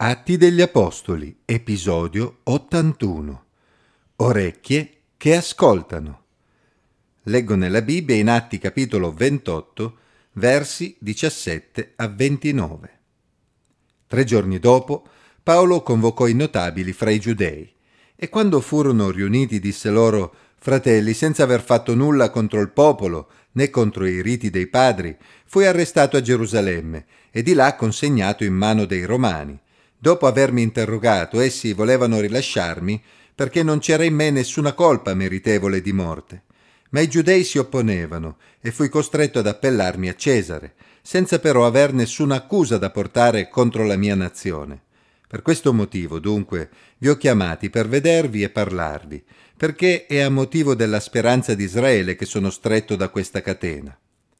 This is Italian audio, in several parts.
Atti degli Apostoli, episodio 81. Orecchie che ascoltano. Leggo nella Bibbia in Atti capitolo 28, versi 17 a 29. Tre giorni dopo, Paolo convocò i notabili fra i giudei e quando furono riuniti disse loro, Fratelli, senza aver fatto nulla contro il popolo né contro i riti dei padri, fui arrestato a Gerusalemme e di là consegnato in mano dei romani Dopo avermi interrogato, essi volevano rilasciarmi perché non c'era in me nessuna colpa meritevole di morte. Ma i giudei si opponevano e fui costretto ad appellarmi a Cesare, senza però aver nessuna accusa da portare contro la mia nazione. Per questo motivo, dunque, vi ho chiamati per vedervi e parlarvi, perché è a motivo della speranza di Israele che sono stretto da questa catena.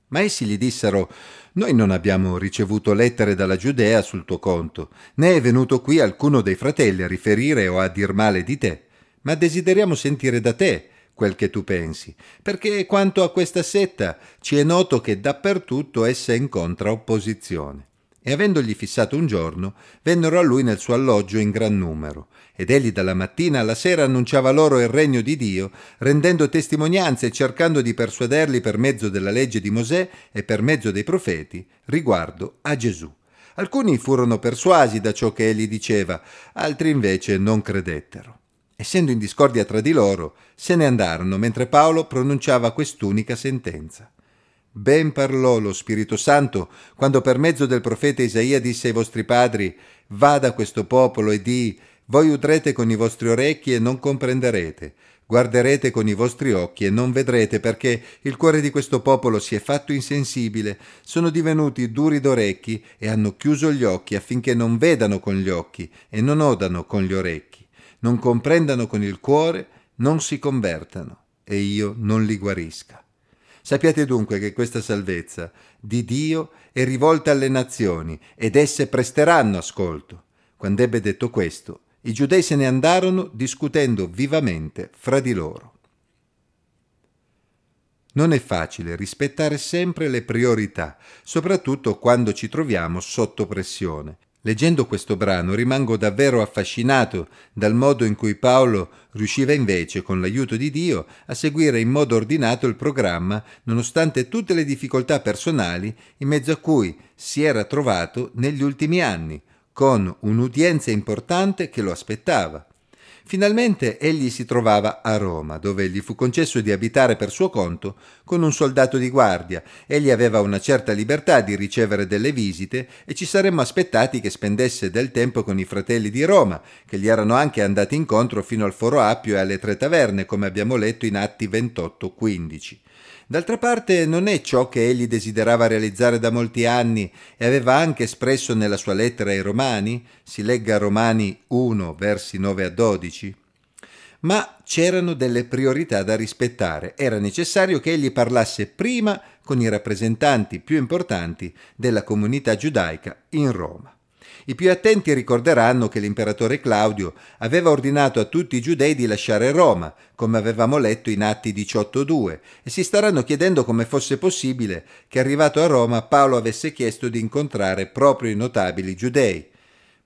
Ma essi gli dissero Noi non abbiamo ricevuto lettere dalla Giudea sul tuo conto, né è venuto qui alcuno dei fratelli a riferire o a dir male di te, ma desideriamo sentire da te quel che tu pensi, perché quanto a questa setta ci è noto che dappertutto essa incontra opposizione e avendogli fissato un giorno, vennero a lui nel suo alloggio in gran numero, ed egli dalla mattina alla sera annunciava loro il regno di Dio, rendendo testimonianze e cercando di persuaderli per mezzo della legge di Mosè e per mezzo dei profeti riguardo a Gesù. Alcuni furono persuasi da ciò che egli diceva, altri invece non credettero. Essendo in discordia tra di loro, se ne andarono mentre Paolo pronunciava quest'unica sentenza. Ben parlò lo Spirito Santo quando per mezzo del profeta Isaia disse ai vostri padri, vada questo popolo e di, voi udrete con i vostri orecchi e non comprenderete, guarderete con i vostri occhi e non vedrete perché il cuore di questo popolo si è fatto insensibile, sono divenuti duri d'orecchi e hanno chiuso gli occhi affinché non vedano con gli occhi e non odano con gli orecchi, non comprendano con il cuore, non si convertano e io non li guarisca. Sappiate dunque che questa salvezza di Dio è rivolta alle nazioni ed esse presteranno ascolto. Quando ebbe detto questo, i giudei se ne andarono discutendo vivamente fra di loro. Non è facile rispettare sempre le priorità, soprattutto quando ci troviamo sotto pressione. Leggendo questo brano rimango davvero affascinato dal modo in cui Paolo riusciva invece, con l'aiuto di Dio, a seguire in modo ordinato il programma, nonostante tutte le difficoltà personali in mezzo a cui si era trovato negli ultimi anni, con un'udienza importante che lo aspettava. Finalmente egli si trovava a Roma, dove gli fu concesso di abitare per suo conto con un soldato di guardia. Egli aveva una certa libertà di ricevere delle visite e ci saremmo aspettati che spendesse del tempo con i fratelli di Roma, che gli erano anche andati incontro fino al Foro Appio e alle tre taverne, come abbiamo letto in Atti 28-15. D'altra parte non è ciò che egli desiderava realizzare da molti anni e aveva anche espresso nella sua lettera ai Romani, si legga Romani 1 versi 9 a 12. Ma c'erano delle priorità da rispettare, era necessario che egli parlasse prima con i rappresentanti più importanti della comunità giudaica in Roma. I più attenti ricorderanno che l'imperatore Claudio aveva ordinato a tutti i giudei di lasciare Roma, come avevamo letto in Atti 18.2, e si staranno chiedendo come fosse possibile che arrivato a Roma Paolo avesse chiesto di incontrare proprio i notabili giudei.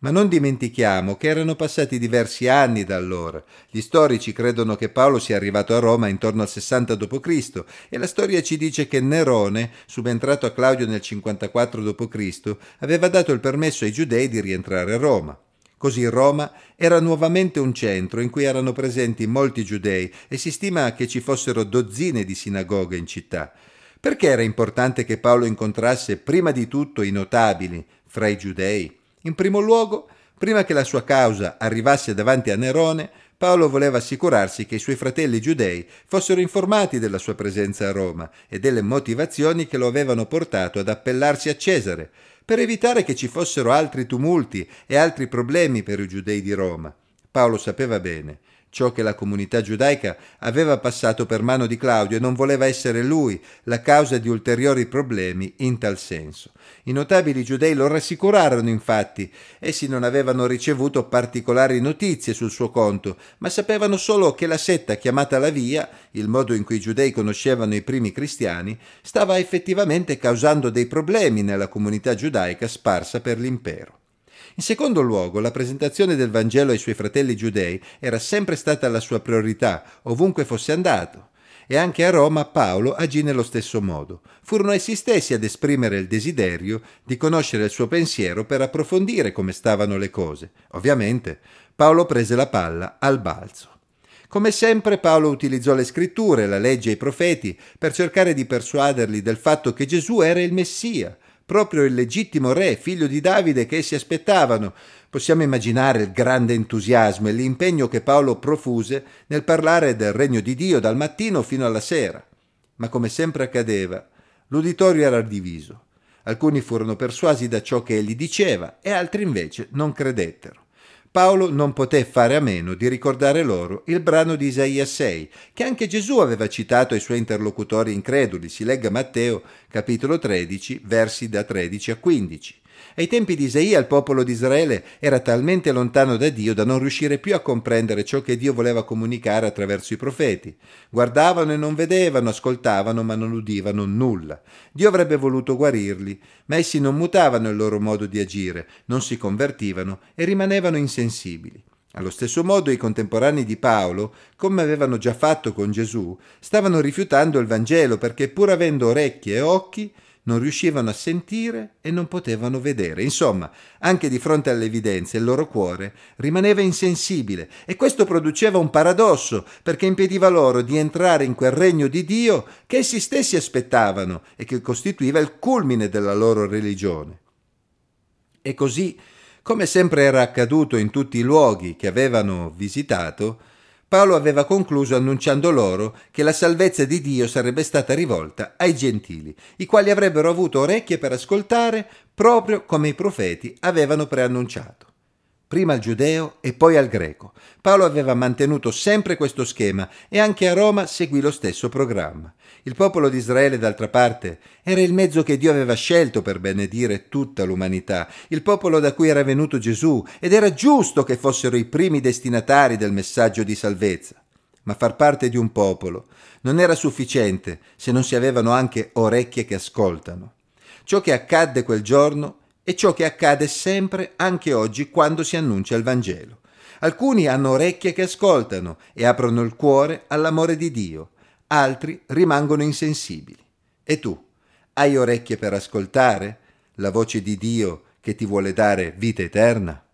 Ma non dimentichiamo che erano passati diversi anni da allora. Gli storici credono che Paolo sia arrivato a Roma intorno al 60 d.C. e la storia ci dice che Nerone, subentrato a Claudio nel 54 d.C., aveva dato il permesso ai giudei di rientrare a Roma. Così Roma era nuovamente un centro in cui erano presenti molti giudei e si stima che ci fossero dozzine di sinagoghe in città. Perché era importante che Paolo incontrasse prima di tutto i notabili fra i giudei? In primo luogo, prima che la sua causa arrivasse davanti a Nerone, Paolo voleva assicurarsi che i suoi fratelli giudei fossero informati della sua presenza a Roma e delle motivazioni che lo avevano portato ad appellarsi a Cesare, per evitare che ci fossero altri tumulti e altri problemi per i giudei di Roma. Paolo sapeva bene ciò che la comunità giudaica aveva passato per mano di Claudio e non voleva essere lui la causa di ulteriori problemi in tal senso. I notabili giudei lo rassicurarono infatti, essi non avevano ricevuto particolari notizie sul suo conto, ma sapevano solo che la setta chiamata la Via, il modo in cui i giudei conoscevano i primi cristiani, stava effettivamente causando dei problemi nella comunità giudaica sparsa per l'impero. In secondo luogo, la presentazione del Vangelo ai suoi fratelli giudei era sempre stata la sua priorità, ovunque fosse andato. E anche a Roma Paolo agì nello stesso modo. Furono essi stessi ad esprimere il desiderio di conoscere il suo pensiero per approfondire come stavano le cose. Ovviamente Paolo prese la palla al balzo. Come sempre Paolo utilizzò le scritture, la legge e i profeti per cercare di persuaderli del fatto che Gesù era il Messia, proprio il legittimo re, figlio di Davide che essi aspettavano. Possiamo immaginare il grande entusiasmo e l'impegno che Paolo profuse nel parlare del regno di Dio dal mattino fino alla sera. Ma come sempre accadeva, l'uditorio era diviso. Alcuni furono persuasi da ciò che egli diceva e altri invece non credettero. Paolo non poté fare a meno di ricordare loro il brano di Isaia 6, che anche Gesù aveva citato ai suoi interlocutori increduli. Si legga Matteo capitolo 13, versi da 13 a 15. Ai tempi di Isaia il popolo di Israele era talmente lontano da Dio da non riuscire più a comprendere ciò che Dio voleva comunicare attraverso i profeti. Guardavano e non vedevano, ascoltavano ma non udivano nulla. Dio avrebbe voluto guarirli, ma essi non mutavano il loro modo di agire, non si convertivano e rimanevano insensibili. Allo stesso modo i contemporanei di Paolo, come avevano già fatto con Gesù, stavano rifiutando il Vangelo perché pur avendo orecchie e occhi, non riuscivano a sentire e non potevano vedere. Insomma, anche di fronte alle evidenze il loro cuore rimaneva insensibile e questo produceva un paradosso perché impediva loro di entrare in quel regno di Dio che essi stessi aspettavano e che costituiva il culmine della loro religione. E così, come sempre era accaduto in tutti i luoghi che avevano visitato, Paolo aveva concluso annunciando loro che la salvezza di Dio sarebbe stata rivolta ai gentili, i quali avrebbero avuto orecchie per ascoltare proprio come i profeti avevano preannunciato prima al giudeo e poi al greco. Paolo aveva mantenuto sempre questo schema e anche a Roma seguì lo stesso programma. Il popolo di Israele, d'altra parte, era il mezzo che Dio aveva scelto per benedire tutta l'umanità, il popolo da cui era venuto Gesù, ed era giusto che fossero i primi destinatari del messaggio di salvezza. Ma far parte di un popolo non era sufficiente se non si avevano anche orecchie che ascoltano. Ciò che accadde quel giorno è ciò che accade sempre anche oggi quando si annuncia il Vangelo. Alcuni hanno orecchie che ascoltano e aprono il cuore all'amore di Dio, altri rimangono insensibili. E tu, hai orecchie per ascoltare la voce di Dio che ti vuole dare vita eterna?